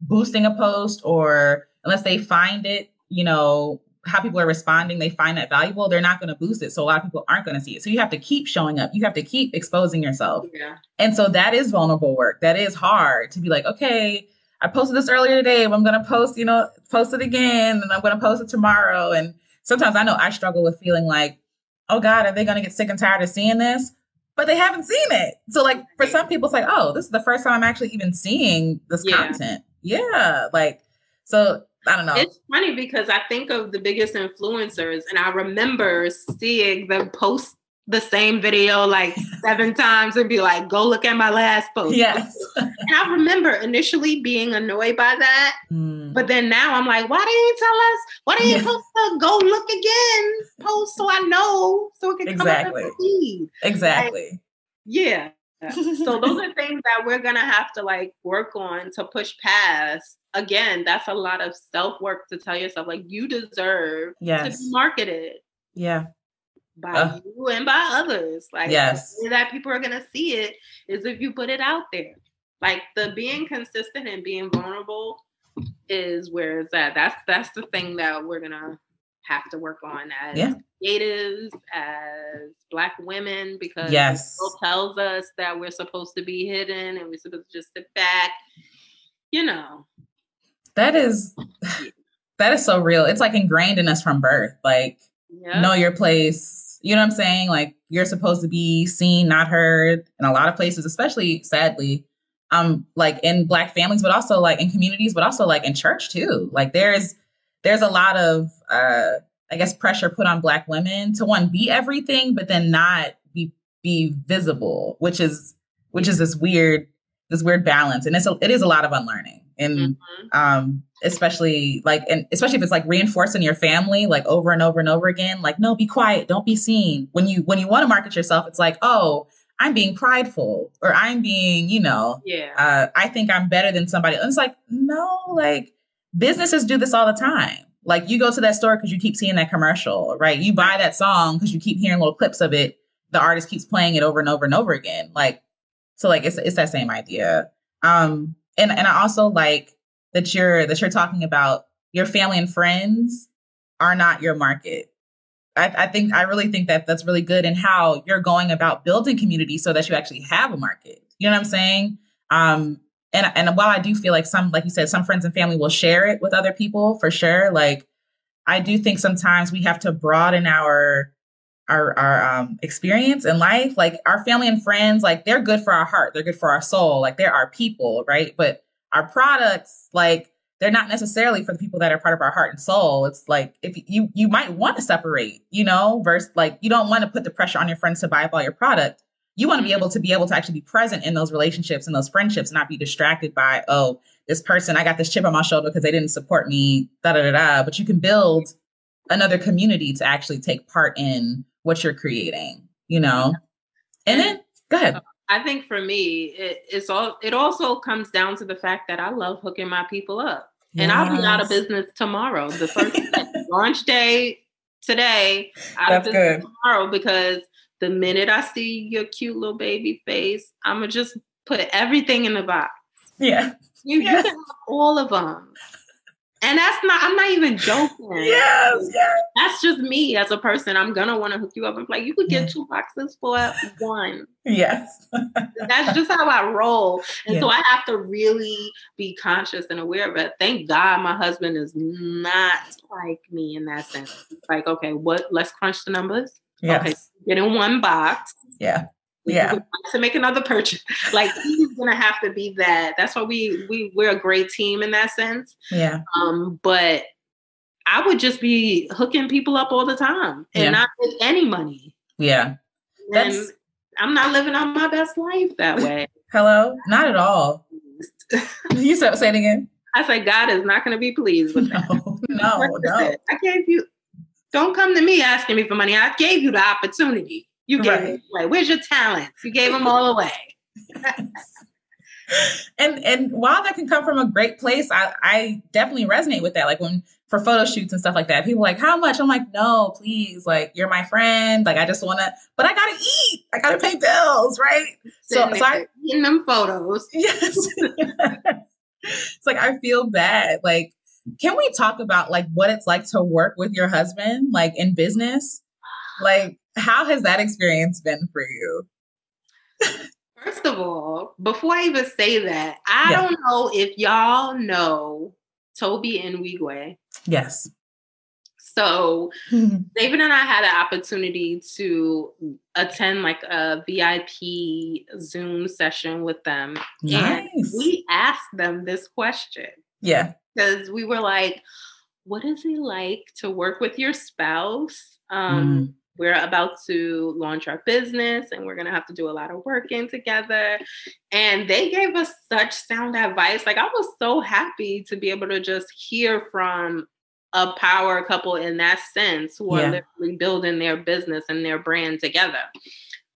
boosting a post or unless they find it, you know, how people are responding, they find that valuable, they're not going to boost it. So a lot of people aren't going to see it. So you have to keep showing up. You have to keep exposing yourself. Yeah. And so that is vulnerable work. That is hard to be like, okay, I posted this earlier today, but I'm going to post, you know, post it again and I'm going to post it tomorrow. And sometimes I know I struggle with feeling like, oh God, are they going to get sick and tired of seeing this? But they haven't seen it. So like for some people, it's like, oh, this is the first time I'm actually even seeing this yeah. content. Yeah. Like, so I don't know. It's funny because I think of the biggest influencers, and I remember seeing them post the same video like seven times and be like, go look at my last post. Yes. and I remember initially being annoyed by that. Mm. But then now I'm like, why didn't you tell us? Why didn't you post to go look again? Post so I know so it can exactly. come up feed. Exactly. Like, yeah. so those are things that we're gonna have to like work on to push past again, that's a lot of self work to tell yourself like you deserve yes. to be marketed. Yeah. By uh, you and by others. Like yes. that people are gonna see it is if you put it out there. Like the being consistent and being vulnerable is where it's at. That's that's the thing that we're gonna have to work on as yeah. creatives, as black women, because yes. it tells us that we're supposed to be hidden and we're supposed to just sit back. You know, that is that is so real. It's like ingrained in us from birth. Like yeah. know your place. You know what I'm saying? Like you're supposed to be seen, not heard in a lot of places, especially sadly, um, like in black families, but also like in communities, but also like in church too. Like there's there's a lot of uh I guess pressure put on black women to one be everything, but then not be be visible, which is which is this weird this weird balance. And it's a, it is a lot of unlearning. And mm-hmm. um especially like and especially if it's like reinforcing your family like over and over and over again like no be quiet. Don't be seen. When you when you want to market yourself it's like oh i'm being prideful or i'm being you know yeah. uh, i think i'm better than somebody and it's like no like businesses do this all the time like you go to that store because you keep seeing that commercial right you buy that song because you keep hearing little clips of it the artist keeps playing it over and over and over again like so like it's it's that same idea um and and I also like that you're that you're talking about your family and friends are not your market. I, I think I really think that that's really good in how you're going about building community so that you actually have a market. You know what I'm saying? Um, and and while I do feel like some, like you said, some friends and family will share it with other people for sure. Like I do think sometimes we have to broaden our our our um, experience in life. Like our family and friends like they're good for our heart. They're good for our soul. Like they're our people right? But our products like they're not necessarily for the people that are part of our heart and soul. It's like if you you might want to separate you know versus like you don't want to put the pressure on your friends to buy up all your product you want to be mm-hmm. able to be able to actually be present in those relationships and those friendships not be distracted by oh this person i got this chip on my shoulder because they didn't support me da da da da but you can build another community to actually take part in what you're creating, you know? And then go ahead. I think for me, it, it's all. It also comes down to the fact that I love hooking my people up, yes. and I'll be out of business tomorrow. The first launch day today, out That's of business good. tomorrow because the minute I see your cute little baby face, I'm gonna just put everything in the box. Yeah, you, yes. you can have all of them. And that's not, I'm not even joking. yes, yes. That's just me as a person. I'm gonna want to hook you up and like, you could get two boxes for one. Yes. that's just how I roll. And yes. so I have to really be conscious and aware of it. Thank God my husband is not like me in that sense. Like, okay, what let's crunch the numbers. Yes. Okay, get in one box. Yeah. Yeah. to make another purchase. Like he's gonna have to be that. That's why we we we're a great team in that sense. Yeah. Um but i would just be hooking people up all the time and yeah. not with any money. Yeah. That's and i'm not living on my best life that way. Hello? Not at all. You said say it again. I said god is not going to be pleased with no, that no. no i gave you don't come to me asking me for money i gave you the opportunity you gave right. away. Where's your talents? You gave them all away. and and while that can come from a great place, I, I definitely resonate with that. Like when for photo shoots and stuff like that, people like, how much? I'm like, no, please, like you're my friend. Like I just wanna, but I gotta eat. I gotta pay bills, right? So, so I in them photos. Yes. it's like I feel bad. Like, can we talk about like what it's like to work with your husband, like in business? Like how has that experience been for you? First of all, before I even say that, I yeah. don't know if y'all know Tobe Nwigwe. Yes. So David and I had an opportunity to attend like a VIP Zoom session with them. Nice. And we asked them this question. Yeah. Because we were like, what is it like to work with your spouse? Um, mm we're about to launch our business and we're going to have to do a lot of working together. And they gave us such sound advice. Like, I was so happy to be able to just hear from a power couple in that sense who are literally building their business and their brand together.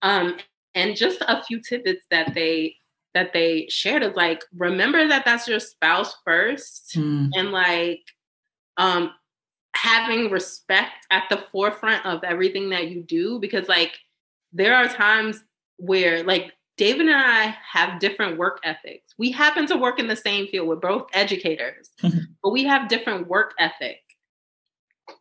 Um, and just a few tidbits that they that they shared is like remember that that's your spouse first mm. and like um having respect at the forefront of everything that you do because like there are times where like David and I have different work ethics. We happen to work in the same field. We're both educators, mm-hmm. but we have different work ethic.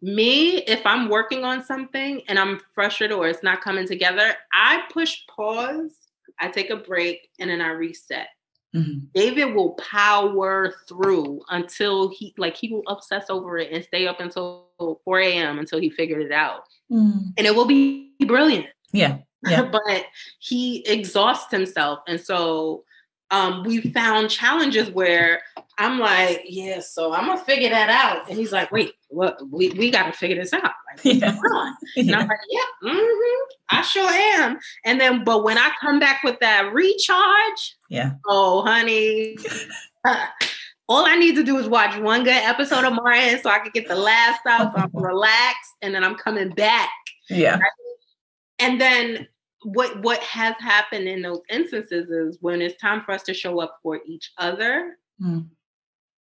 Me, if I'm working on something and I'm frustrated or it's not coming together, I push pause, I take a break, and then I reset. Mm-hmm. David will power through until he like he will obsess over it and stay up until 4 a.m. until he figured it out. Mm. And it will be brilliant. Yeah. Yeah. but he exhausts himself. And so um, we found challenges where I'm like, yeah, so I'm gonna figure that out. And he's like, wait, what? We, we got to figure this out. Like, yeah. And yeah. I'm like, yeah, mm-hmm, I sure am. And then, but when I come back with that recharge, yeah, oh, honey. all I need to do is watch one good episode of Martin so I can get the last out, so I'm relaxed, and then I'm coming back. Yeah. Right? And then what what has happened in those instances is when it's time for us to show up for each other mm.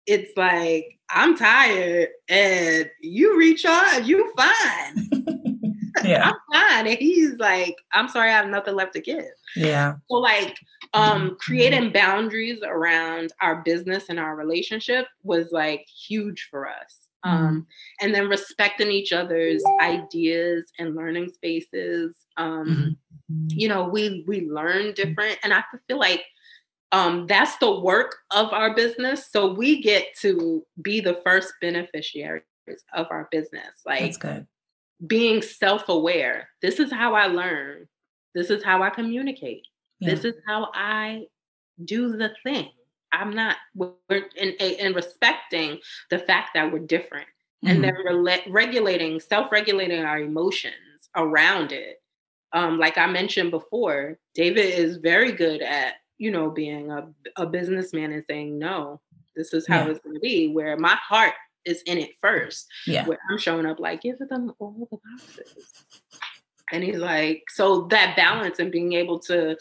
It's like i'm tired and you recharge you fine. Yeah. I'm fine and he's like i'm sorry i have nothing left to give. Yeah. So like um mm-hmm. creating boundaries around our business and our relationship was like huge for us. Um, and then respecting each other's ideas and learning spaces um, mm-hmm. you know we we learn different and i feel like um, that's the work of our business. So we get to be the first beneficiaries of our business. Like that's good. being self-aware. This is how i learn. This is how i communicate. Yeah. this is how i do the thing. I'm not we're in, in respecting the fact that we're different mm-hmm. and then re- regulating self-regulating our emotions around it. Um, like I mentioned before, David is very good at, you know, being a, a businessman and saying, no, this is how yeah. it's going to be, where my heart is in it first. Yeah. Where I'm showing up like, give them all the boxes. And he's like, so that balance and being able to,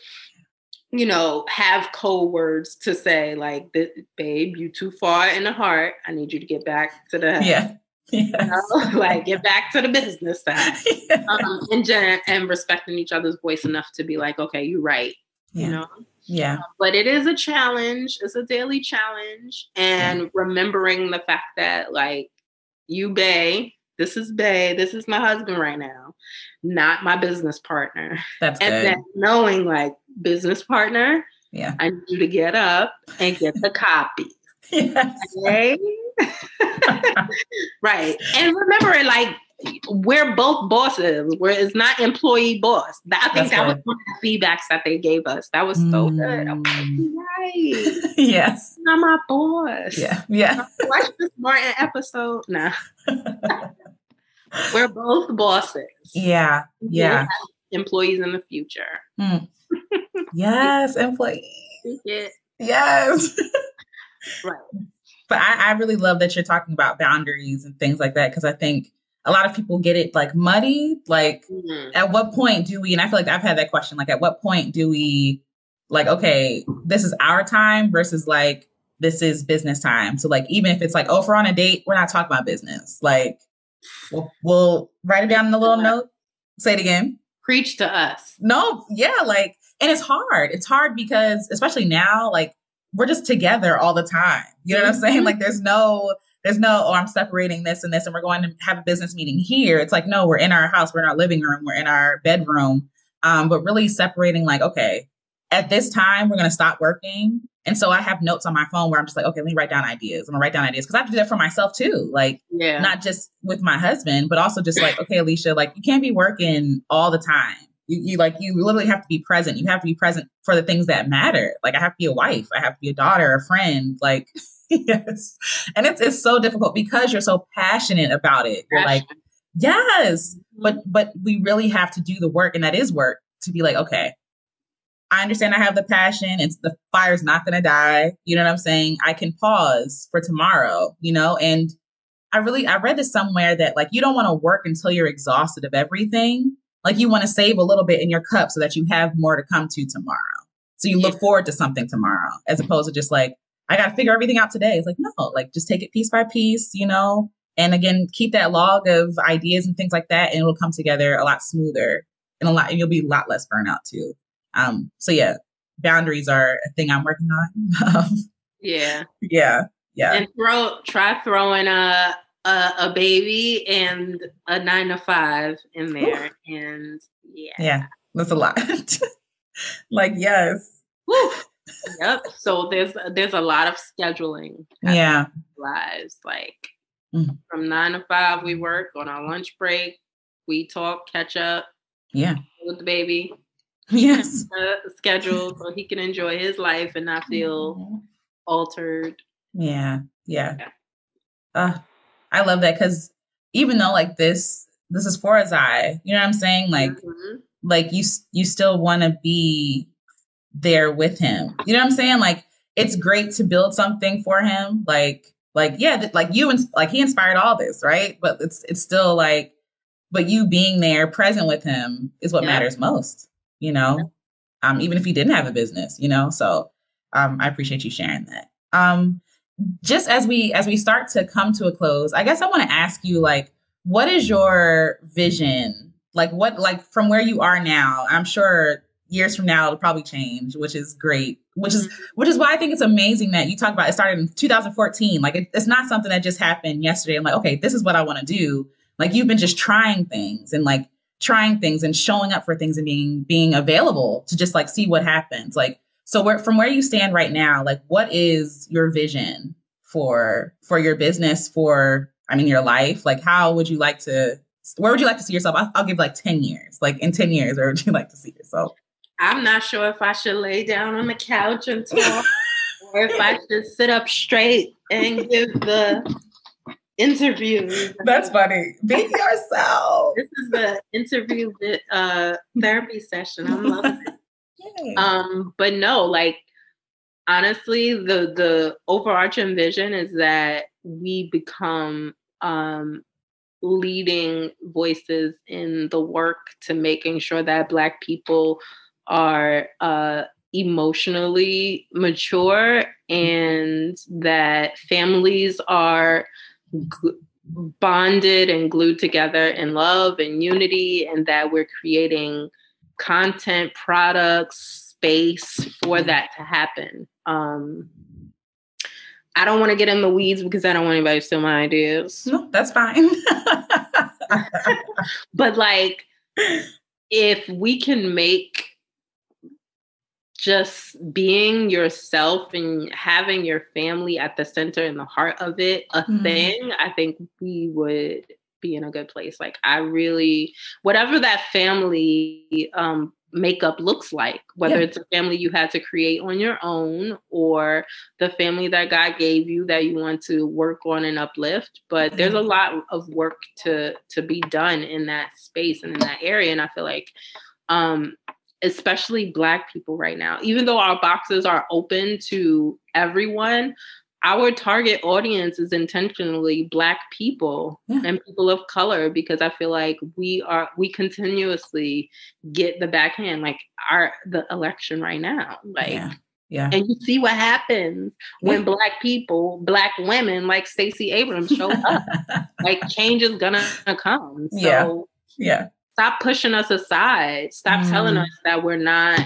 you know, have code words to say, like, babe, you too far in the heart. I need you to get back to the yeah. Yes. You know? like get back to the business side yeah. um, and and respecting each other's voice enough to be like okay you're right yeah. you know yeah. Um, but it is a challenge. It's a daily challenge. And yeah. remembering the fact that, like, you, Bay, this is Bay, this is my husband right now, not my business partner. That's and good. then knowing, like, business partner, yeah. I need you to get up and get the copy. Yes. Okay? right. And remember, like, we're both bosses. Where it's not employee boss. I think That's that was one of the feedbacks that they gave us. That was so mm. good. I was like, mm. right. yes. Not my boss. Yeah. Yeah. Watch this Martin episode. Nah. we're both bosses. Yeah. Yeah. Employees in the future. Mm. Yes, employees. Yeah. Yes. right. But I, I really love that you're talking about boundaries and things like that because I think a lot of people get it like muddy. Like, mm-hmm. at what point do we, and I feel like I've had that question, like, at what point do we, like, okay, this is our time versus like, this is business time. So, like, even if it's like, oh, if we're on a date, we're not talking about business. Like, we'll, we'll write it down in the little note. Say it again. Preach to us. No, yeah, like, and it's hard. It's hard because, especially now, like, we're just together all the time. You know what I'm saying? Mm-hmm. Like, there's no, there's no, oh, I'm separating this and this, and we're going to have a business meeting here. It's like, no, we're in our house, we're in our living room, we're in our bedroom. Um, but really separating, like, okay, at this time, we're going to stop working. And so I have notes on my phone where I'm just like, okay, let me write down ideas. I'm gonna write down ideas because I have to do that for myself too. Like, yeah. not just with my husband, but also just like, okay, Alecia, like you can't be working all the time. You, you like you literally have to be present. You have to be present for the things that matter. Like I have to be a wife. I have to be a daughter, a friend. Like yes. And it's it's so difficult because you're so passionate about it. You're like, yes. Mm-hmm. But but we really have to do the work, and that is work to be like, okay, I understand I have the passion. It's the fire's not gonna die. You know what I'm saying? I can pause for tomorrow, you know, and I really I read this somewhere that like you don't want to work until you're exhausted of everything. Like you want to save a little bit in your cup so that you have more to come to tomorrow. So you look forward to something tomorrow as opposed to just like, I got to figure everything out today. It's like, no, like just take it piece by piece, you know, and again, keep that log of ideas and things like that, and it'll come together a lot smoother and a lot, and you'll be a lot less burnout too. Um, so yeah, boundaries are a thing I'm working on. yeah. Yeah. Yeah. And throw, try throwing a, a, a baby and a nine to five in there. Ooh. And yeah. Yeah. That's a lot. like, yes. Woo yep. So there's there's a lot of scheduling. Yeah. Lives like mm. from nine to five we work on our lunch break. We talk, catch up. Yeah. With the baby. Yes. Uh, schedule so he can enjoy his life and not feel mm-hmm. altered. Yeah. Yeah. yeah. Uh, I love that because even though like this this is for Azai, you know what I'm saying? Like mm-hmm. like you you still want to be there with him. You know what I'm saying? Like it's great to build something for him. Like like yeah, like you and like he inspired all this, right? But it's it's still like but you being there present with him is what yeah. matters most, you know? Yeah. Um even if he didn't have a business, you know? So um I appreciate you sharing that. Um just as we as we start to come to a close, I guess I want to ask you like what is your vision? Like what like from where you are now? I'm sure years from now it'll probably change which is great which is mm-hmm. which is why i think it's amazing that you talk about it started in 2014 like it, it's not something that just happened yesterday. I'm like okay this is what i want to do. Like you've been just trying things and like trying things and showing up for things and being being available to just like see what happens. Like so where from where you stand right now like what is your vision for for your business for i mean your life? Like how would you like to where would you like to see yourself? I'll, I'll give like 10 years. Like in 10 years where would you like to see yourself I'm not sure if I should lay down on the couch and talk or if I should sit up straight and give the interview. That's funny. Be yourself. This is the interview uh, therapy session. I'm loving it. Um, but no, like honestly, the the overarching vision is that we become um, leading voices in the work to making sure that Black people are uh, emotionally mature and that families are g- bonded and glued together in love and unity, and that we're creating content, products, space for that to happen. Um, I don't want to get in the weeds because I don't want anybody to steal my ideas. No, that's fine. but like, if we can make just being yourself and having your family at the center and the heart of it a mm-hmm. thing, I think we would be in a good place. Like I really, whatever that family um, makeup looks like, whether yeah. it's a family you had to create on your own or the family that God gave you that you want to work on and uplift. But mm-hmm. there's a lot of work to to be done in that space and in that area. And I feel like um especially black people right now, even though our boxes are open to everyone, our target audience is intentionally black people yeah. and people of color because i feel like we are we continuously get the backhand like our the election right now like yeah. Yeah. And you see what happens when yeah. black people, black women like Stacey Abrams show up. like change is gonna come. So yeah. yeah. Stop pushing us aside. Stop mm. telling us that we're not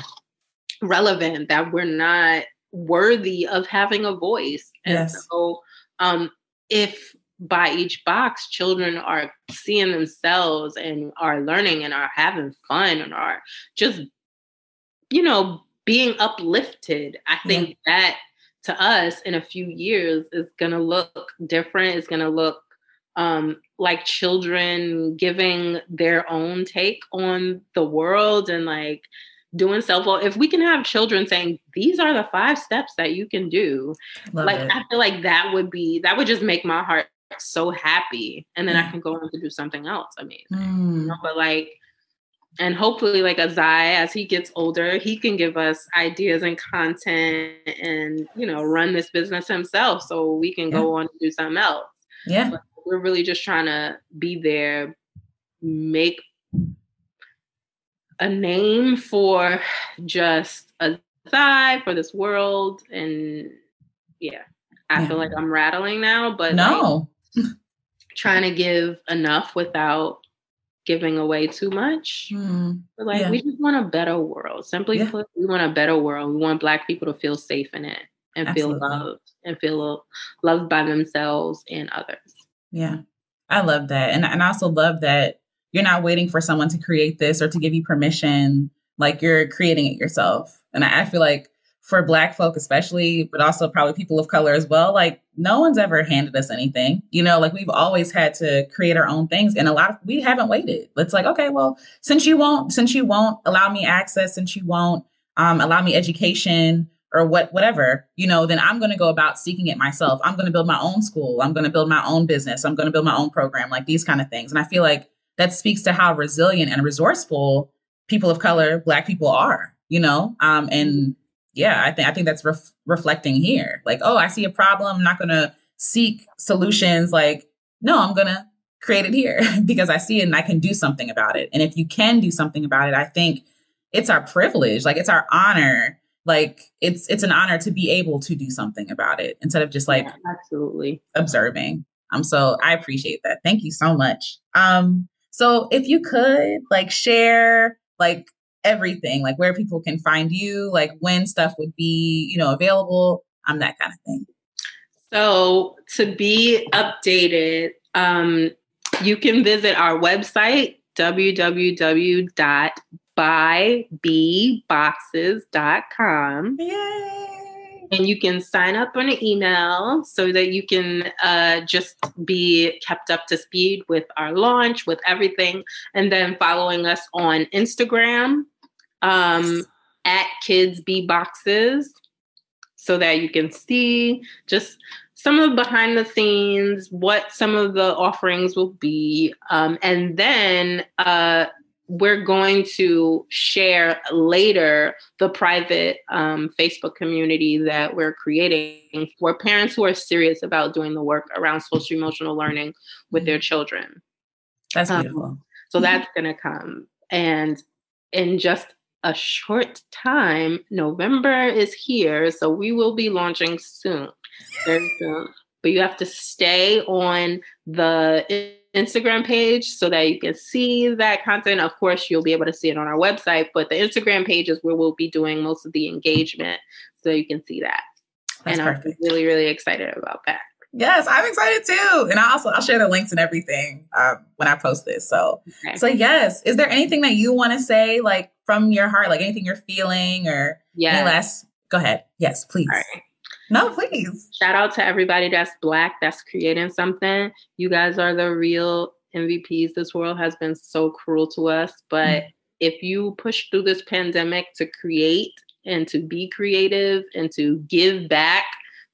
relevant, that we're not worthy of having a voice. And yes. so um, if by each box children are seeing themselves and are learning and are having fun and are just, you know, being uplifted, I think yeah. that to us in a few years is going to look different. It's going to look um, like children giving their own take on the world and like doing self well If we can have children saying these are the five steps that you can do, Love like it. I feel like that would be that would just make my heart so happy, and then I can go on to do something else. I mean, mm. you know, but like. And hopefully, like Azai, as he gets older, he can give us ideas and content and, you know, run this business himself so we can yeah. go on to do something else. Yeah. But we're really just trying to be there, make a name for just a side for this world and yeah i yeah. feel like i'm rattling now but no like, trying to give enough without giving away too much mm. like yeah. we just want a better world simply yeah. put we want a better world we want black people to feel safe in it and Absolutely. feel loved and feel loved by themselves and others yeah i love that and, and i also love that you're not waiting for someone to create this or to give you permission. Like you're creating it yourself. And I, I feel like for Black folk, especially, but also probably people of color as well, like no one's ever handed us anything. You know, like we've always had to create our own things. And a lot of we haven't waited. It's like, okay, well, since you won't, since you won't allow me access, since you won't um, allow me education or what whatever you know then i'm going to go about seeking it myself i'm going to build my own school i'm going to build my own business i'm going to build my own program like these kind of things and i feel like that speaks to how resilient and resourceful people of color, Black people are, you know? Um, and yeah, I think I think that's ref- reflecting here. Like, oh, I see a problem. I'm not going to seek solutions. Like, no, I'm going to create it here because I see it and I can do something about it. And if you can do something about it, I think it's our privilege. Like, it's our honor. Like, it's it's an honor to be able to do something about it instead of just like yeah, absolutely observing. Um, so I appreciate that. Thank you so much. Um, so if you could like share like everything, like where people can find you, like when stuff would be, you know, available, um, that kind of thing. So to be updated, um, you can visit our website, www.buybeboxes.com. Yay! and you can sign up on an email so that you can uh, just be kept up to speed with our launch, with everything, and then following us on Instagram um, at Kids Be Boxes so that you can see just some of the behind the scenes, what some of the offerings will be, um, and then uh, we're going to share later the private um, Facebook community that we're creating for parents who are serious about doing the work around social emotional learning with their children. That's um, beautiful. Um, so that's going to come. And in just a short time, November is here. So we will be launching soon, very soon. But you have to stay on the Instagram page so that you can see that content. Of course, you'll be able to see it on our website, but the Instagram page is where we'll be doing most of the engagement so you can see that. That's and perfect. I'm really, really excited about that. Yes, I'm excited too. And I also I'll share the links and everything um, when I post this. So okay. so yes, is there anything that you want to say like from your heart, like anything you're feeling or yeah. any last? Go ahead. Yes, please. No, please. Shout out to everybody that's black that's creating something. You guys are the real MVPs. This world has been so cruel to us, but mm if you push through this pandemic to create and to be creative and to give back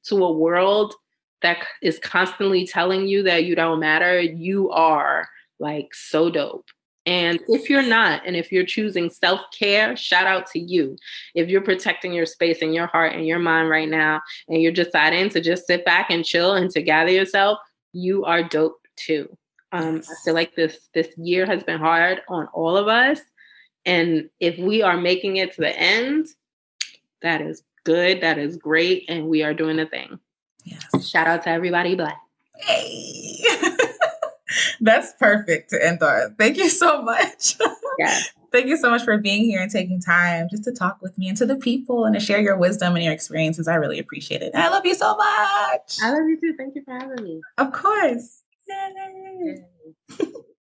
to a world that is constantly telling you that you don't matter, you are like so dope. And if you're not, and if you're choosing self care, shout out to you. If you're protecting your space and your heart and your mind right now, and you're deciding to just sit back and chill and to gather yourself, you are dope too. Um, I feel like this this year has been hard on all of us, and if we are making it to the end, that is good. That is great, and we are doing the thing. Yes. Shout out to everybody black. Hey. That's perfect to end on. Thank you so much. Yes. Thank you so much for being here and taking time just to talk with me and to the people and to share your wisdom and your experiences. I really appreciate it. And I love you so much. I love you too. Thank you for having me. Of course. Yay. Yay.